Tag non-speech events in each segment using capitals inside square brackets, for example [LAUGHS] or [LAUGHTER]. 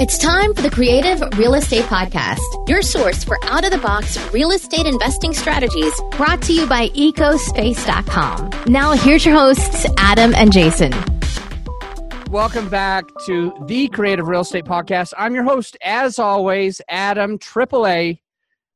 It's time for the Creative Real Estate Podcast, your source for out of the box real estate investing strategies brought to you by ecospace.com. Now, here's your hosts, Adam and Jason. Welcome back to the Creative Real Estate Podcast. I'm your host, as always, Adam AAA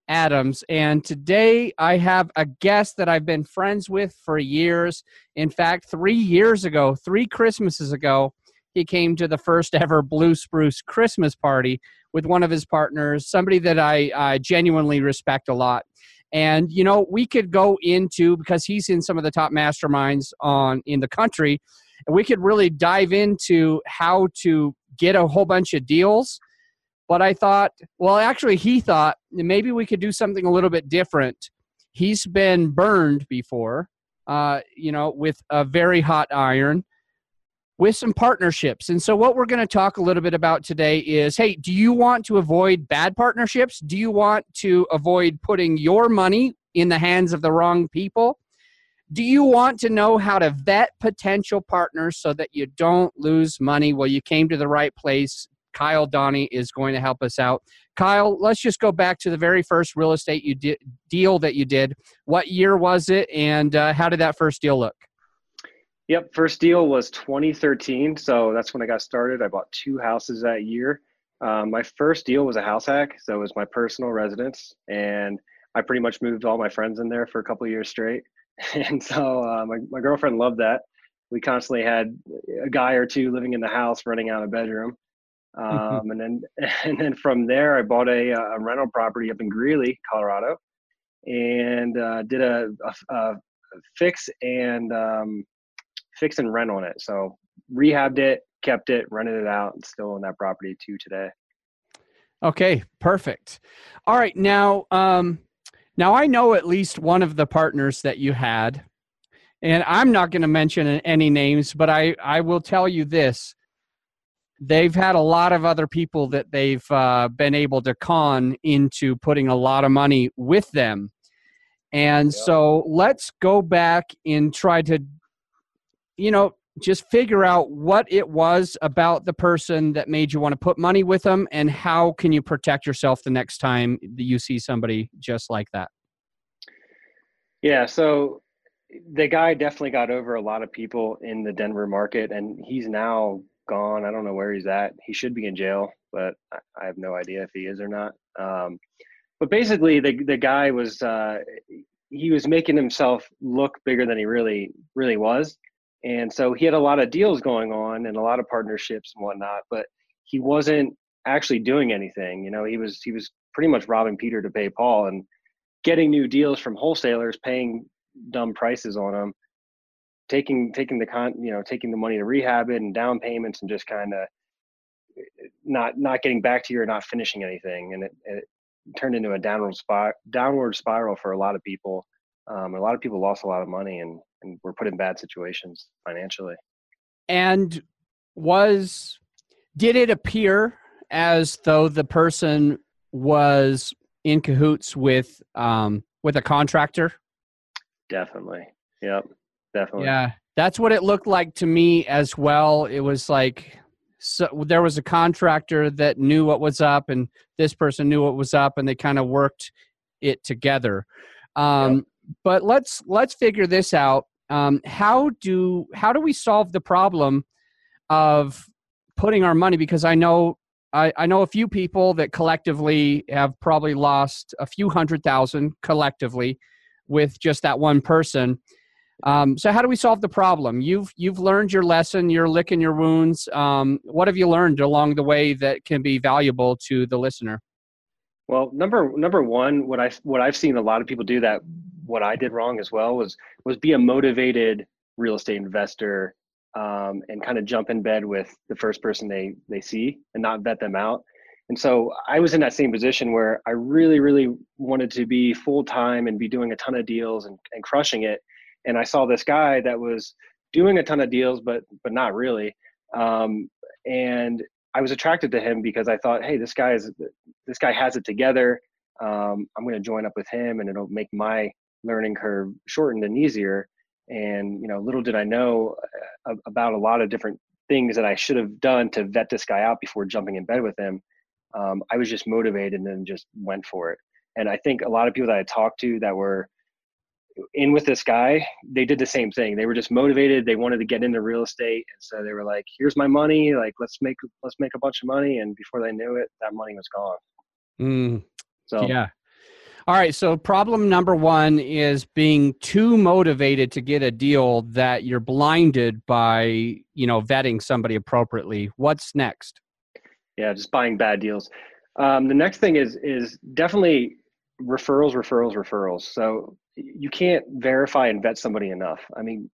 Adams. And today I have a guest that I've been friends with for years. In fact, three years ago, three Christmases ago, he came to the first ever Blue Spruce Christmas party with one of his partners, somebody that I, I genuinely respect a lot. And you know, we could go into because he's in some of the top masterminds on in the country, and we could really dive into how to get a whole bunch of deals. But I thought, well, actually, he thought maybe we could do something a little bit different. He's been burned before, uh, you know, with a very hot iron with some partnerships. And so, what we're going to talk a little bit about today is hey, do you want to avoid bad partnerships? Do you want to avoid putting your money in the hands of the wrong people? Do you want to know how to vet potential partners so that you don't lose money? Well, you came to the right place. Kyle Doney is going to help us out. Kyle, let's just go back to the very first real estate you deal that you did. What year was it, and uh, how did that first deal look? Yep, first deal was 2013. So that's when I got started. I bought two houses that year. Um, my first deal was a house hack. So it was my personal residence. And I pretty much moved all my friends in there for a couple years straight. [LAUGHS] And so uh, my, my girlfriend loved that. We constantly had a guy or two living in the house, running out of bedroom. Um, and then [LAUGHS] and then from there, I bought a, a rental property up in Greeley, Colorado, and uh, did a, a, a, fix and um, fix and rent on it. So rehabbed it, kept it, rented it out, and still on that property too today. Okay, perfect. All right, now um, now I know at least one of the partners that you had, and I'm not going to mention any names, but I I will tell you this: they've had a lot of other people that they've uh, been able to con into putting a lot of money with them. And yeah. so let's go back and try to you know, just figure out what it was about the person that made you want to put money with them and how can you protect yourself the next time you see somebody just like that? Yeah so the guy definitely got over a lot of people in the denver market and he's now gone. I don't know where he's at. He should be in jail but i have no idea if he is or not. Um, but basically the, the guy was uh, he was making himself look bigger than he really really was and so he had a lot of deals going on and a lot of partnerships and whatnot, but he wasn't actually doing anything. You know, he was he was pretty much robbing Peter to pay Paul and getting new deals from wholesalers, paying dumb prices on them, taking taking the con you know taking the money to rehab it and down payments and just kind of not not getting back to you or not finishing anything, and it, it turned into a downward spot downward spiral for a lot of people. Um, a lot of people lost a lot of money and and were put in bad situations financially. And was did it appear as though the person was in cahoots with um with a contractor? Definitely. Yep. Definitely. Yeah. That's what it looked like to me as well. It was like so there was a contractor that knew what was up and this person knew what was up and they kind of worked it together. Um, yep. but let's let's figure this out um, how do how do we solve the problem of putting our money because i know I, I know a few people that collectively have probably lost a few hundred thousand collectively with just that one person. Um, so how do we solve the problem? You've you've learned your lesson you're licking your wounds. Um, what have you learned along the way that can be valuable to the listener? Well number number one what i what i've seen a lot of people do that what I did wrong as well was was be a motivated real estate investor um, and kind of jump in bed with the first person they they see and not vet them out. And so I was in that same position where I really, really wanted to be full time and be doing a ton of deals and, and crushing it. And I saw this guy that was doing a ton of deals, but but not really. Um, and I was attracted to him because I thought, hey, this guy is this guy has it together. Um, I'm going to join up with him, and it'll make my learning curve shortened and easier. And you know, little did I know uh, about a lot of different things that I should have done to vet this guy out before jumping in bed with him. Um, I was just motivated and then just went for it. And I think a lot of people that I talked to that were in with this guy, they did the same thing. They were just motivated. They wanted to get into real estate, and so they were like, "Here's my money. Like, let's make let's make a bunch of money." And before they knew it, that money was gone. Mm, so yeah. All right. So problem number one is being too motivated to get a deal that you're blinded by, you know, vetting somebody appropriately. What's next? Yeah, just buying bad deals. Um, the next thing is is definitely referrals, referrals, referrals. So you can't verify and vet somebody enough. I mean,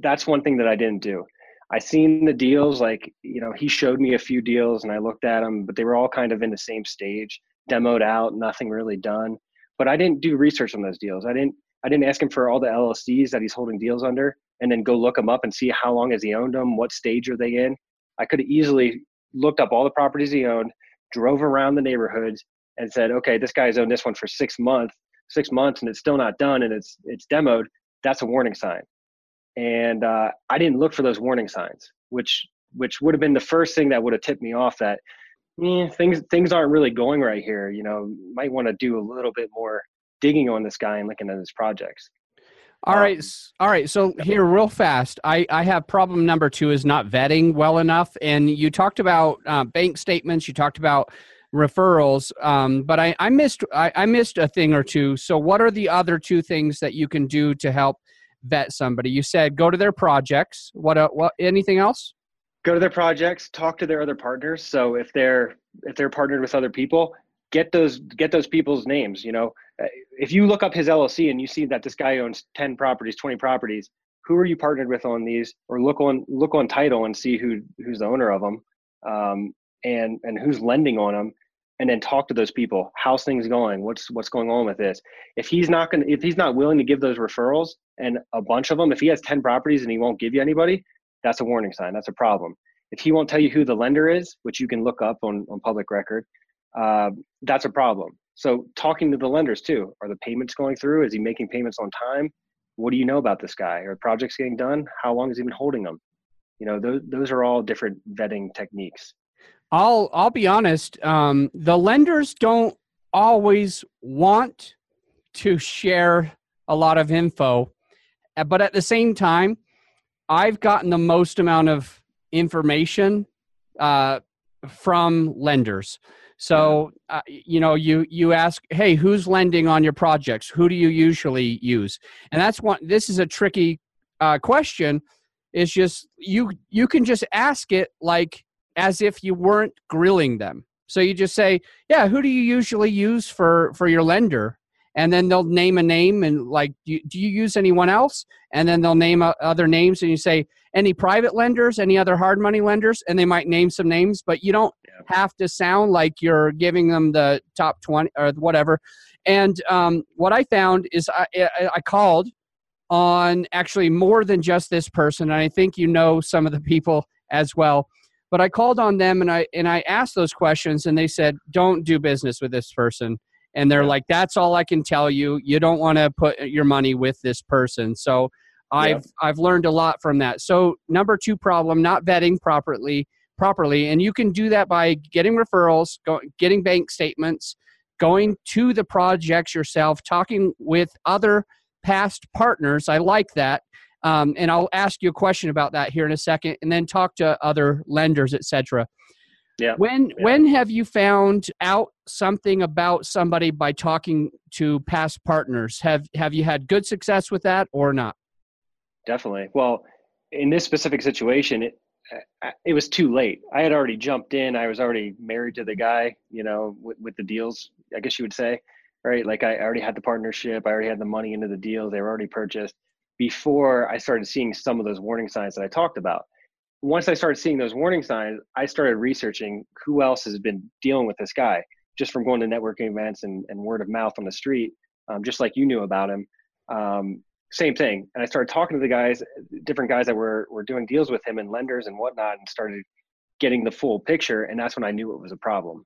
that's one thing that I didn't do. I seen the deals, like you know, he showed me a few deals, and I looked at them, but they were all kind of in the same stage, demoed out, nothing really done. But I didn't do research on those deals. I didn't. I didn't ask him for all the LLCs that he's holding deals under, and then go look them up and see how long has he owned them, what stage are they in. I could have easily looked up all the properties he owned, drove around the neighborhoods, and said, okay, this guy's owned this one for six months, six months, and it's still not done, and it's it's demoed. That's a warning sign. And uh, I didn't look for those warning signs, which which would have been the first thing that would have tipped me off that eh, things things aren't really going right here. You know, might want to do a little bit more digging on this guy and looking at his projects. All um, right, all right. So here, real fast, I I have problem number two is not vetting well enough, and you talked about uh, bank statements. You talked about referrals. Um, but I, I missed I, I missed a thing or two. So what are the other two things that you can do to help vet somebody? You said go to their projects. What uh, what anything else? Go to their projects. Talk to their other partners. So if they're if they're partnered with other people, get those get those people's names. You know, uh, if you look up his LLC and you see that this guy owns ten properties, twenty properties, who are you partnered with on these? Or look on look on title and see who who's the owner of them. Um, and and who's lending on them and then talk to those people how's things going what's what's going on with this if he's not going if he's not willing to give those referrals and a bunch of them if he has 10 properties and he won't give you anybody that's a warning sign that's a problem. If he won't tell you who the lender is which you can look up on, on public record uh, that's a problem. So talking to the lenders too are the payments going through? Is he making payments on time? What do you know about this guy? Are projects getting done? How long has he been holding them? You know those, those are all different vetting techniques. I'll I'll be honest. Um, the lenders don't always want to share a lot of info, but at the same time, I've gotten the most amount of information uh, from lenders. So uh, you know, you you ask, hey, who's lending on your projects? Who do you usually use? And that's one. This is a tricky uh, question. It's just you you can just ask it like as if you weren't grilling them. So you just say, "Yeah, who do you usually use for for your lender?" And then they'll name a name and like, "Do you, do you use anyone else?" And then they'll name uh, other names, and you say, "Any private lenders? Any other hard money lenders?" And they might name some names, but you don't yeah. have to sound like you're giving them the top twenty or whatever. And um, what I found is I, I called on actually more than just this person, and I think you know some of the people as well but I called on them and I and I asked those questions and they said, "Don't do business with this person." And they're like, "That's all I can tell you. You don't want to put your money with this person." So I've I've learned a lot from that. So number two problem, not vetting properly properly, and you can do that by getting referrals, go, getting bank statements, going to the projects yourself, talking with other past partners. I like that um, and I'll ask you a question about that here in a second, and then talk to other lenders, etc. Yeah. When yeah. when have you found out something about somebody by talking to past partners? Have have you had good success with that or not? Definitely. Well, in this specific situation, it uh, uh, it was too late. I had already jumped in. I was already married to the guy, you know, with, with the deals. I guess you would say, right? Like I already had the partnership. I already had the money into the deal. They were already purchased before I started seeing some of those warning signs that I talked about. Once I started seeing those warning signs, I started researching who else has been dealing with this guy just from going to networking events and, and word of mouth on the street, um, just like you knew about him. Um, same thing. And I started talking to the guys, different guys that were, were doing deals with him and lenders and whatnot, and started getting the full picture. And that's when I knew it was a problem.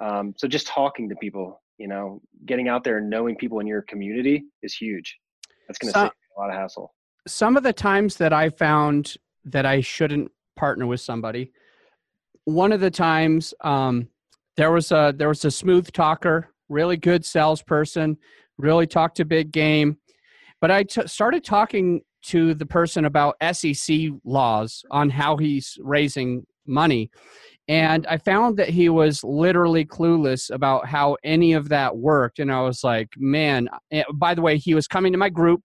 Um, so just talking to people, you know, getting out there and knowing people in your community is huge. That's going to save a lot of hassle. Some of the times that I found that I shouldn't partner with somebody. One of the times, um, there was a there was a smooth talker, really good salesperson, really talked a big game. But I t- started talking to the person about SEC laws on how he's raising money. And I found that he was literally clueless about how any of that worked. And I was like, man, eh, by the way, he was coming to my group,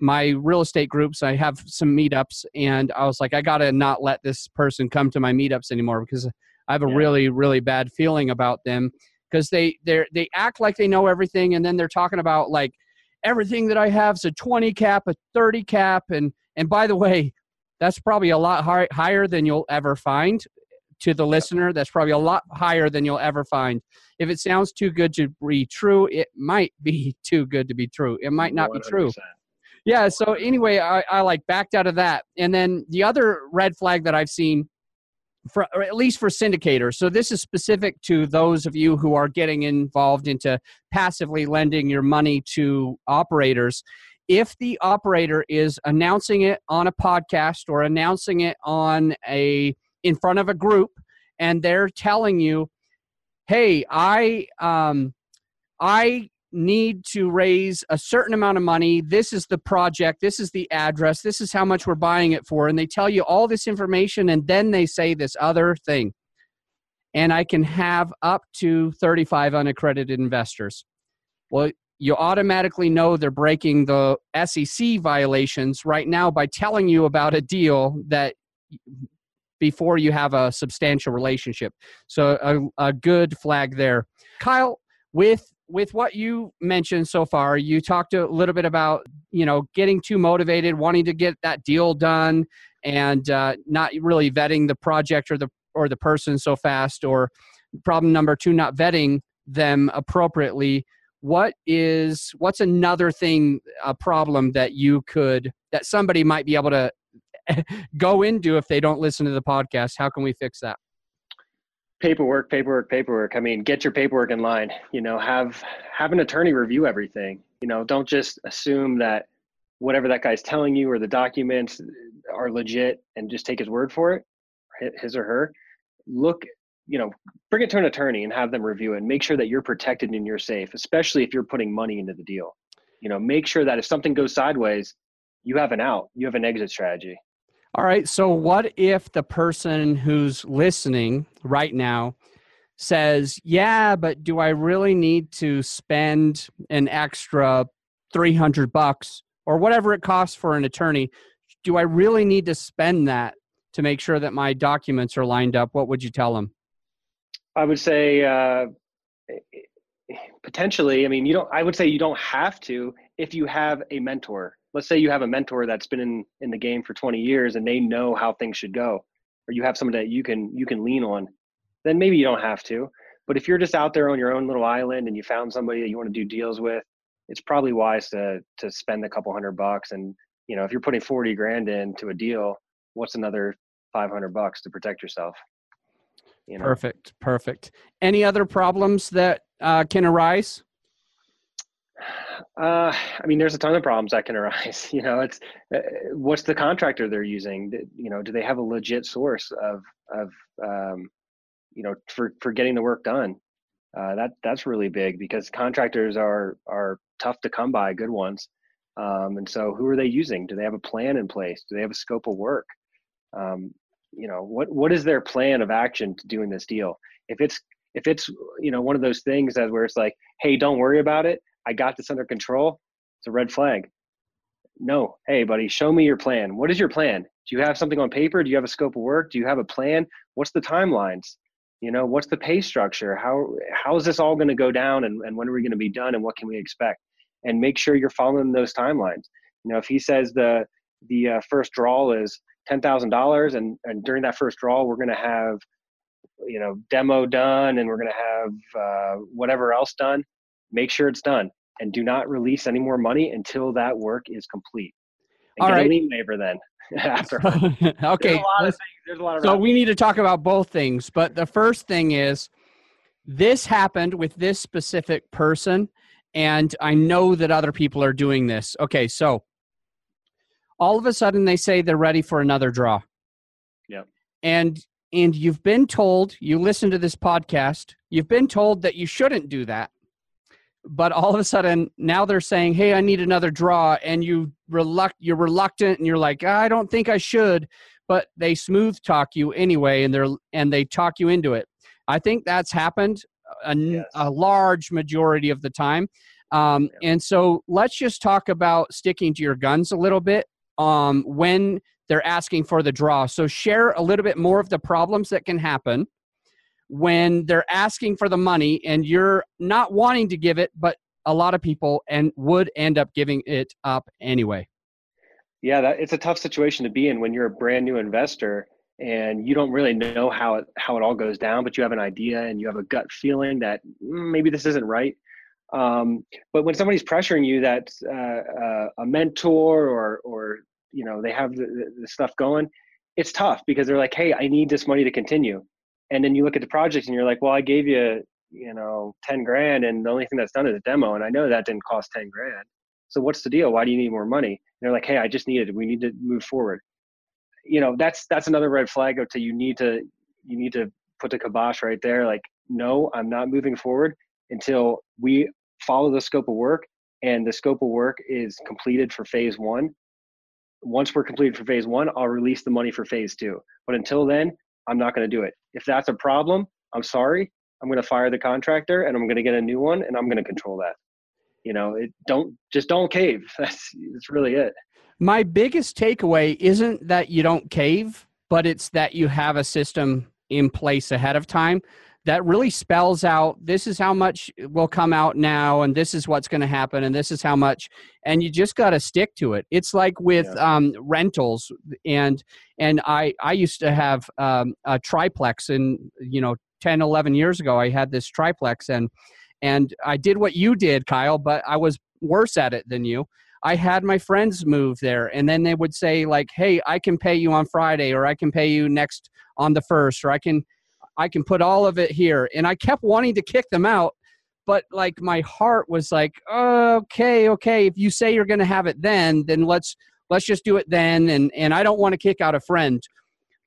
my real estate groups. I have some meetups. And I was like, I got to not let this person come to my meetups anymore because I have a yeah. really, really bad feeling about them because they they they act like they know everything. And then they're talking about like everything that I have is a 20 cap, a 30 cap. And, and by the way, that's probably a lot high, higher than you'll ever find to the listener, that's probably a lot higher than you'll ever find. If it sounds too good to be true, it might be [LAUGHS] too good to be true. It might not 100%. be true. Yeah. So anyway, I, I like backed out of that. And then the other red flag that I've seen for or at least for syndicators. So this is specific to those of you who are getting involved into passively lending your money to operators. If the operator is announcing it on a podcast or announcing it on a in front of a group and they're telling you, "Hey, I um, I need to raise a certain amount of money. This is the project. This is the address. This is how much we're buying it for." And they tell you all this information, and then they say this other thing. And I can have up to 35 unaccredited investors. Well, you automatically know they're breaking the SEC violations right now by telling you about a deal that before you have a substantial relationship. So a, a good flag there. Kyle, with with what you mentioned so far, you talked a little bit about you know getting too motivated, wanting to get that deal done, and uh, not really vetting the project or the or the person so fast. Or problem number two, not vetting them appropriately. What is what's another thing a problem that you could that somebody might be able to [LAUGHS] go into if they don't listen to the podcast? How can we fix that? Paperwork, paperwork, paperwork. I mean, get your paperwork in line. You know, have have an attorney review everything. You know, don't just assume that whatever that guy's telling you or the documents are legit and just take his word for it, his or her. Look, you know, bring it to an attorney and have them review it and make sure that you're protected and you're safe, especially if you're putting money into the deal. You know, make sure that if something goes sideways, you have an out, you have an exit strategy. All right. So, what if the person who's listening right now says, Yeah, but do I really need to spend an extra 300 bucks or whatever it costs for an attorney? Do I really need to spend that to make sure that my documents are lined up? What would you tell them? I would say, uh, potentially, I mean, you don't, I would say you don't have to if you have a mentor let's say you have a mentor that's been in in the game for 20 years and they know how things should go or you have someone that you can you can lean on then maybe you don't have to. But if you're just out there on your own little island and you found somebody that you want to do deals with it's probably wise to to spend a couple hundred bucks and you know if you're putting 40 grand into a deal what's another 500 bucks to protect yourself? You know? perfect perfect. Any other problems that uh, can arise uh, I mean, there's a ton of problems that can [LAUGHS] arise. You know, it's uh, what's the contractor they're using? You know, do they have a legit source of of um, you know for for getting the work done? Uh, that that's really big because contractors are are tough to come by, good ones. Um, and so, who are they using? Do they have a plan in place? Do they have a scope of work? Um, you know, what what is their plan of action to doing this deal? If it's if it's you know one of those things that where it's like, hey, don't worry about it I got this under control, it's a red flag. No, hey, buddy, show me your plan. What is your plan? Do you have something on paper? Do you have a scope of work? Do you have a plan? What's the timelines? You know, what's the pay structure? How how is this all going to go down, and, and when are we going to be done, and what can we expect? And make sure you're following those timelines. You know, if he says the the uh, first draw is ten thousand dollars, and and during that first draw we're going to have you know demo done, and we're going to have uh, whatever else done make sure it's done and do not release any more money until that work is complete. And All get right. a lien waiver then [LAUGHS] after. [LAUGHS] okay. so we need to talk about both things, but the first thing is this happened with this specific person and I know that other people are doing this. Okay, so all of a sudden they say they're ready for another draw. Yep. and and you've been told you listen to this podcast you've been told that you shouldn't do that but all of a sudden now they're saying hey i need another draw and you reluct you're reluctant and you're like i don't think i should but they smooth talk you anyway and they're and they talk you into it i think that's happened a, yes. a large majority of the time um, yeah. and so let's just talk about sticking to your guns a little bit um, when they're asking for the draw so share a little bit more of the problems that can happen when they're asking for the money and you're not wanting to give it, but a lot of people and would end up giving it up anyway. Yeah, that, it's a tough situation to be in when you're a brand new investor and you don't really know how it how it all goes down, but you have an idea and you have a gut feeling that mm, maybe this isn't right. Um, but when somebody's pressuring you that uh, uh, a mentor or or you know they have the, the stuff going, it's tough because they're like, hey, I need this money to continue and then you look at the project and you're like well i gave you you know 10 grand and the only thing that's done is a demo and i know that didn't cost 10 grand. So what's the deal? Why do you need more money? And they're like hey i just need it. We need to move forward. You know that's that's another red flag Up to you need to you need to put the kibosh right there like no i'm not moving forward until we follow the scope of work and the scope of work is completed for phase one. Once we're completed for phase one i'll release the money for phase two. But until then I'm not going to do it. If that's a problem, I'm sorry. I'm going to fire the contractor and I'm going to get a new one and I'm going to control that. You know, it don't just don't cave. [LAUGHS] That's that's really it. My biggest takeaway isn't that you don't cave, but it's that you have a system in place ahead of time that really spells out this is how much will come out now and this is what's going to happen and this is how much and you just got to stick to it it's like with yeah. um, rentals and and i i used to have um, a triplex and you know 10 11 years ago i had this triplex and and i did what you did kyle but i was worse at it than you I had my friends move there, and then they would say like, "Hey, I can pay you on Friday, or I can pay you next on the first, or I can I can put all of it here. And I kept wanting to kick them out, but like my heart was like, okay, okay, if you say you're going to have it then, then let's let's just do it then and and I don't want to kick out a friend.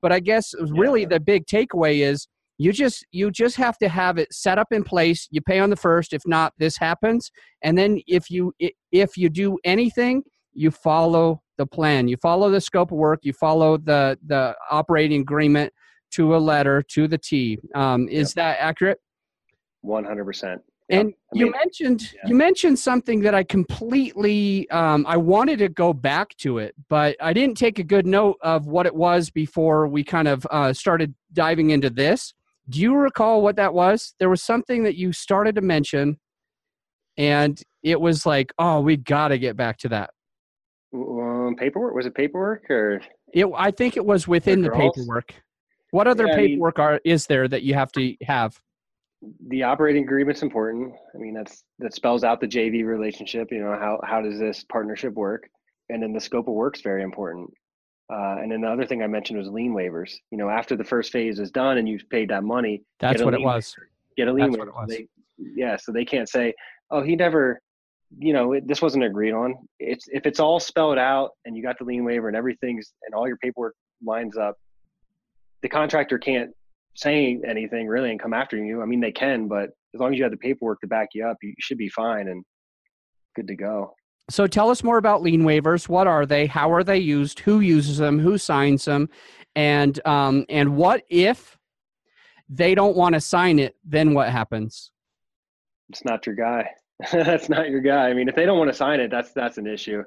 But I guess really yeah. the big takeaway is you just you just have to have it set up in place you pay on the first if not this happens and then if you if you do anything you follow the plan you follow the scope of work you follow the the operating agreement to a letter to the T. Um, is yep. that accurate? One hundred percent. And I mean, you mentioned yeah. you mentioned something that I completely um, I wanted to go back to it, but I didn't take a good note of what it was before we kind of uh, started diving into this. Do you recall what that was? There was something that you started to mention, and it was like, oh, we got to get back to that. Um, paperwork was it paperwork or? It, I think it was within the paperwork. What other yeah, paperwork I mean, are is there that you have to have? The operating agreement's important. I mean, that's that spells out the JV relationship. You know, how how does this partnership work? And then the scope of work's very important. Uh, and then the other thing I mentioned was lien waivers. You know, after the first phase is done and you've paid that money, that's what it was. Waiver. Get a lien that's waiver. They, yeah, so they can't say, "Oh, he never." You know, it, this wasn't agreed on. It's if it's all spelled out and you got the lien waiver and everything's and all your paperwork lines up, the contractor can't say anything really and come after you. I mean, they can, but as long as you have the paperwork to back you up, you should be fine and good to go. So tell us more about lien waivers. What are they? How are they used? Who uses them? Who signs them? And um, and what if they don't want to sign it? Then what happens? It's not your guy. [LAUGHS] that's not your guy. I mean, if they don't want to sign it, that's that's an issue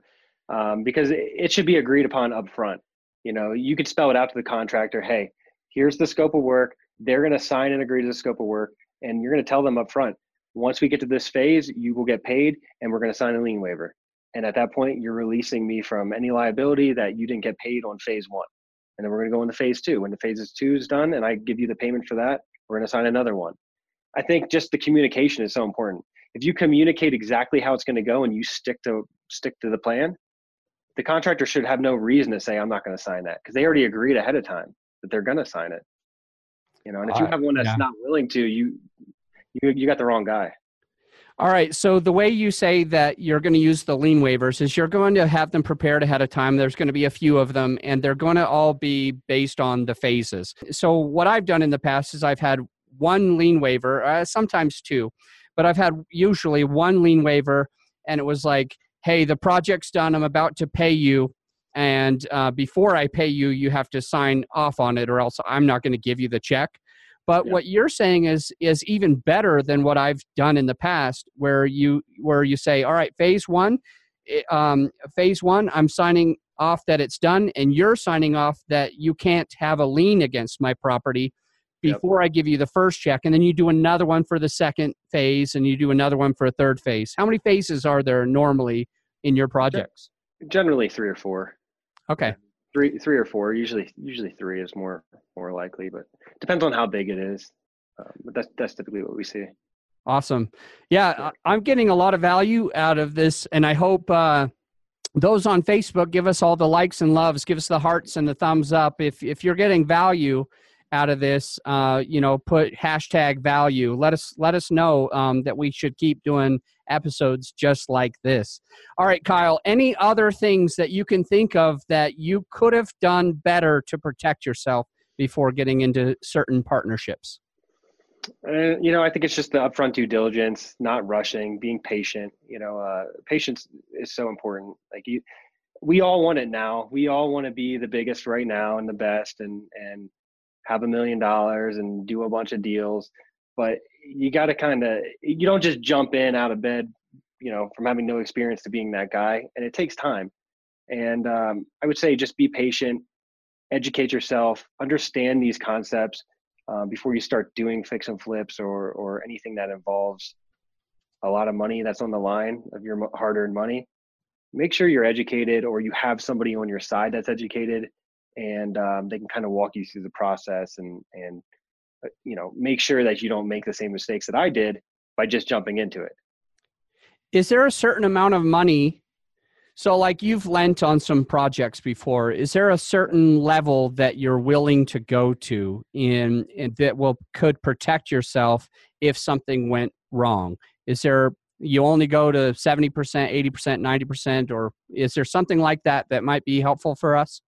um, because it, it should be agreed upon up front. You know, you could spell it out to the contractor. Hey, here's the scope of work. They're going to sign and agree to the scope of work, and you're going to tell them up front. Once we get to this phase, you will get paid, and we're going to sign a lien waiver. And at that point, you're releasing me from any liability that you didn't get paid on phase one. And then we're going to go into phase two. When the phase two is done, and I give you the payment for that, we're going to sign another one. I think just the communication is so important. If you communicate exactly how it's going to go and you stick to stick to the plan, the contractor should have no reason to say I'm not going to sign that because they already agreed ahead of time that they're going to sign it. You know, and if you have one that's yeah. not willing to, you you you got the wrong guy. All right. So the way you say that you're going to use the lien waivers is you're going to have them prepared ahead of time. There's going to be a few of them, and they're going to all be based on the phases. So what I've done in the past is I've had one lien waiver, uh, sometimes two, but I've had usually one lien waiver, and it was like, "Hey, the project's done. I'm about to pay you." And uh, before I pay you, you have to sign off on it, or else I'm not going to give you the check. But yeah. what you're saying is is even better than what I've done in the past, where you where you say, all right, phase one, eh, um, phase one, I'm signing off that it's done, and you're signing off that you can't have a lien against my property before yep. I give you the first check, and then you do another one for the second phase, and you do another one for a third phase. How many phases are there normally in your projects? Generally, three or four. Okay. Three three or four usually usually three is more more likely but depends on how big it is. Um, but that's that's typically what we see. Awesome. Yeah i'm getting a lot of value out of this and i hope uh, those on facebook give us all the likes and loves give us the hearts and the thumbs up. If if you're getting value out of this uh, you know put hashtag value. Let us let us know um, that we should keep doing episodes just like this. All right kyle any other things that you can think of that you could have done better to protect yourself before getting into certain partnerships? Uh, you know i think it's just the upfront due diligence not rushing being patient you know uh, patience is so important. Like you we all want it now. We all want to be the biggest right now and the best and and have a million dollars and do a bunch of deals. But you got to kind of you don't just jump in out of bed you know from having no experience to being that guy and it takes time. And um, i would say just be patient educate yourself understand these concepts uh, before you start doing fix and flips or or anything that involves a lot of money that's on the line of your hard-earned money. Make sure you're educated or you have somebody on your side that's educated and um, they can kind of walk you through the process and and uh, you know make sure that you don't make the same mistakes that I did by just jumping into it. Is there a certain amount of money? So, like you've lent on some projects before, is there a certain level that you're willing to go to in, in that will could protect yourself if something went wrong? Is there you only go to 70%, 80%, 90%, or is there something like that that might be helpful for us?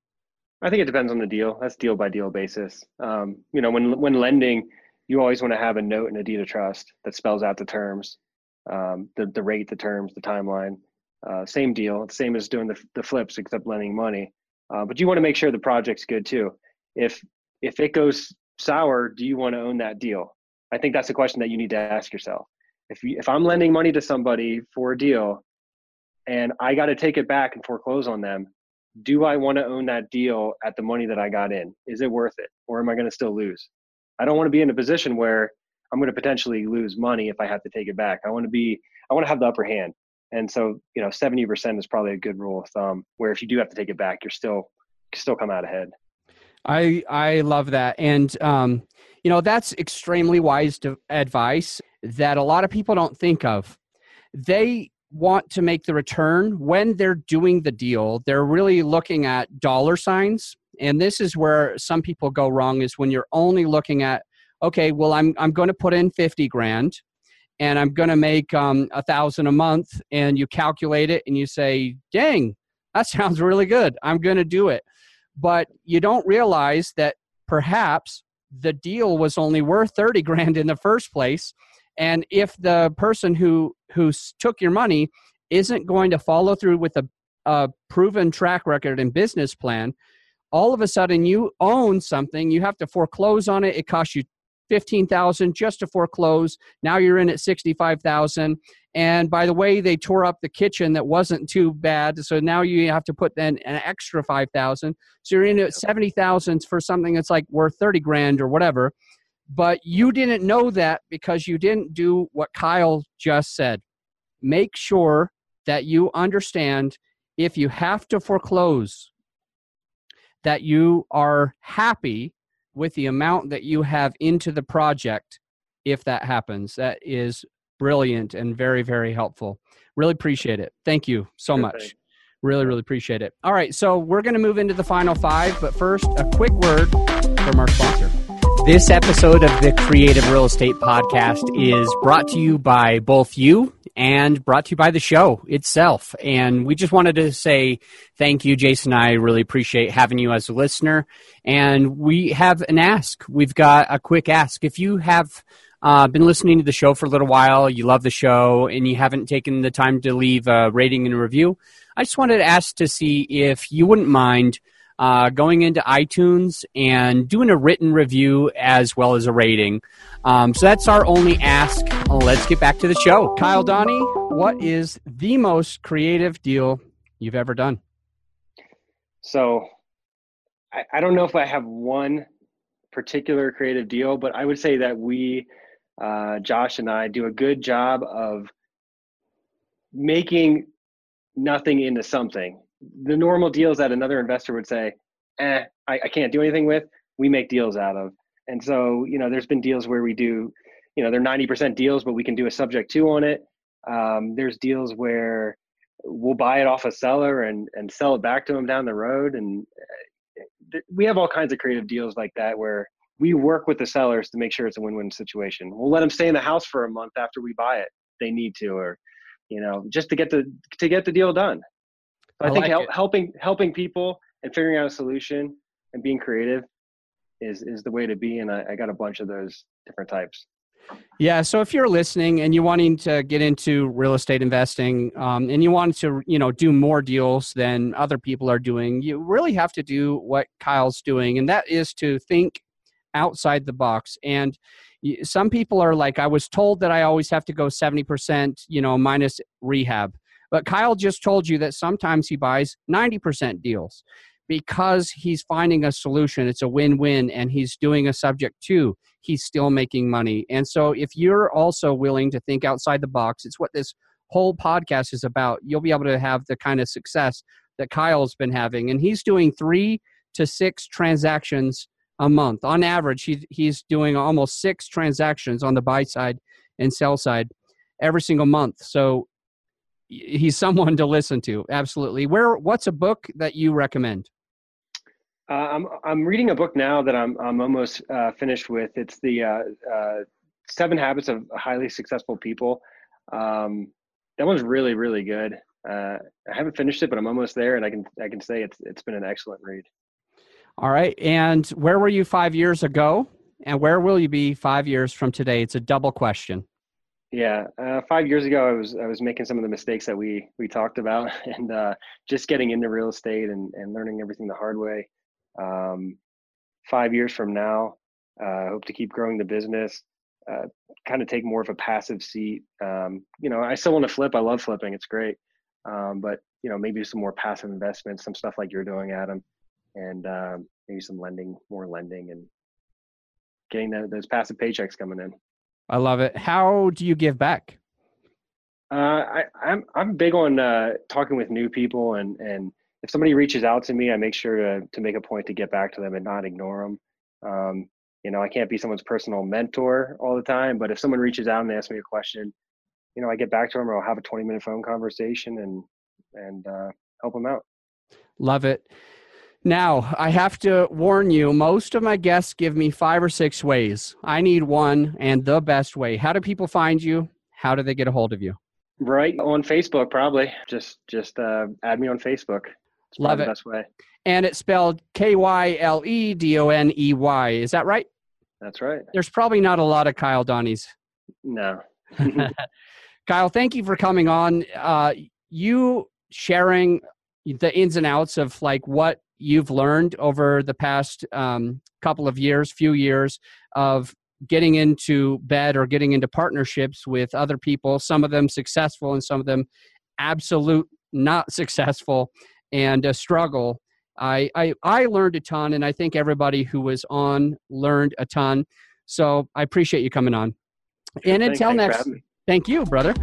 I think it depends on the deal. That's deal by deal basis. Um, you know, when when lending, you always want to have a note and a deed of trust that spells out the terms, um, the the rate, the terms, the timeline. Uh, same deal. Same as doing the the flips, except lending money. Uh, but you want to make sure the project's good too. If if it goes sour, do you want to own that deal? I think that's a question that you need to ask yourself. If you, if I'm lending money to somebody for a deal, and I got to take it back and foreclose on them, do I want to own that deal at the money that I got in? Is it worth it? Or am I going to still lose? I don't want to be in a position where I'm going to potentially lose money if I have to take it back. I want to be, I want to have the upper hand. And so, you know, 70% is probably a good rule of thumb where if you do have to take it back, you're still, still come out ahead. I, I love that. And, um, you know, that's extremely wise advice that a lot of people don't think of. They want to make the return when they're doing the deal they're really looking at dollar signs. And this is where some people go wrong is when you're only looking at okay well i'm i'm going to put in 50 grand and i'm going to make um, a thousand a month and you calculate it and you say dang that [LAUGHS] sounds really good. I'm going to do it. But you don't realize that perhaps the deal was only worth 30 [LAUGHS] grand in the first place and if the person who who took your money isn't going to follow through with a, a proven track record and business plan, all of a sudden you own something. You have to foreclose on it. It costs you fifteen thousand just to foreclose. Now you're in at sixty five thousand. And by the way, they tore up the kitchen that wasn't too bad. So now you have to put then an extra five thousand. So you're in at seventy thousand for something that's like worth thirty grand or whatever. But you didn't know that because you didn't do what Kyle just said. Make sure that you understand if you have to foreclose, that you are happy with the amount that you have into the project if that happens. That is brilliant and very, very helpful. Really appreciate it. Thank you so much. Really, really appreciate it. All right, so we're going to move into the final five, but first, a quick word from our sponsor. This episode of the Creative Real Estate Podcast is brought to you by both you, and brought to you by the show itself. And we just wanted to say thank you, Jason. I really appreciate having you as a listener. And we have an ask. We've got a quick ask. If you have uh, been listening to the show for a little while, you love the show, and you haven't taken the time to leave a rating and a review, I just wanted to ask to see if you wouldn't mind uh, going into iTunes and doing a written review as well as a rating. Um, so that's our only ask. Let's get back to the show. Kyle Doney, what is the most creative deal you've ever done? So I, I don't know if I have one particular creative deal, but I would say that we, uh, Josh and I, do a good job of making nothing into something. The normal deals that another investor would say, eh, I, I can't do anything with, we make deals out of. And so, you know, there's been deals where we do, you know, they're 90% deals, but we can do a subject to on it. Um, there's deals where we'll buy it off a seller and, and sell it back to them down the road. And uh, we have all kinds of creative deals like that where we work with the sellers to make sure it's a win-win situation. We'll let them stay in the house for a month after we buy it. They need to, or, you know, just to get the, to get the deal done. So I, I, think like help, helping, helping people and figuring out a solution and being creative is is the way to be and I, I, got a bunch of those different types. Yeah so if you're listening and you're wanting to get into real estate investing um, and you want to you know do more deals than other people are doing you really have to do what kyle's doing and that is to think outside the box. And some people are like i was told that i always have to go 70% you know minus rehab but kyle just told you that sometimes he buys 90% deals because he's finding a solution. It's a win-win and he's doing a subject to he's still making money. And so if you're also willing to think outside the box it's what this whole podcast is about. You'll be able to have the kind of success that kyle's been having. And he's doing three to six transactions a month. On average he, he's doing almost six transactions on the buy side and sell side every single month. So he's someone to listen to absolutely where what's a book that you recommend uh, I'm I'm reading a book now that I'm I'm almost uh, finished with. It's the uh, uh Seven Habits of Highly Successful People. Um, that one's really really good. Uh, I haven't finished it, but I'm almost there, and I can I can say it's it's been an excellent read. All right, and where were you five years ago, and where will you be five years from today? It's a double question. Yeah, uh, five years ago, I was I was making some of the mistakes that we we talked about, [LAUGHS] and just getting into real estate and and learning everything the hard way. Um, five years from now, uh, I hope to keep growing the business, uh, kind of take more of a passive seat. Um, you know, I still want to flip. I love flipping. It's great. Um, but, you know, maybe some more passive investments, some stuff like you're doing, Adam, and um, maybe some lending, more lending and getting those passive paychecks coming in. I love it. How do you give back? Uh, I, I'm I'm big on uh, talking with new people and and if somebody reaches out to me, I make sure to to make a point to get back to them and not ignore them. Um, you know, I can't be someone's personal mentor all the time, but if someone reaches out and they ask me a question, you know, I get back to them or I'll have a 20 minute phone conversation and and uh, help them out. Love it. Now, I have to warn you, most of my guests give me five or six ways. I need one and the best way. How do people find you? How do they get a hold of you? Right on Facebook, probably. Just just uh, add me on Facebook. It's Love it. The best way. And it's spelled K Y L E D O N E Y. Is that right? That's right. There's probably not a lot of Kyle Doneys. No. [LAUGHS] [LAUGHS] Kyle, thank you for coming on. Uh, you sharing the ins and outs of like what you've learned over the past um, couple of years, few years of getting into bed or getting into partnerships with other people, some of them successful and some of them absolute not [LAUGHS] successful and a struggle. I, I, I learned a ton, and I think everybody who was on learned a ton. So I appreciate you coming on. And thanks, until thanks next, thank you, brother.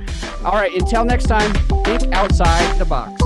All right, until next time, think outside the box.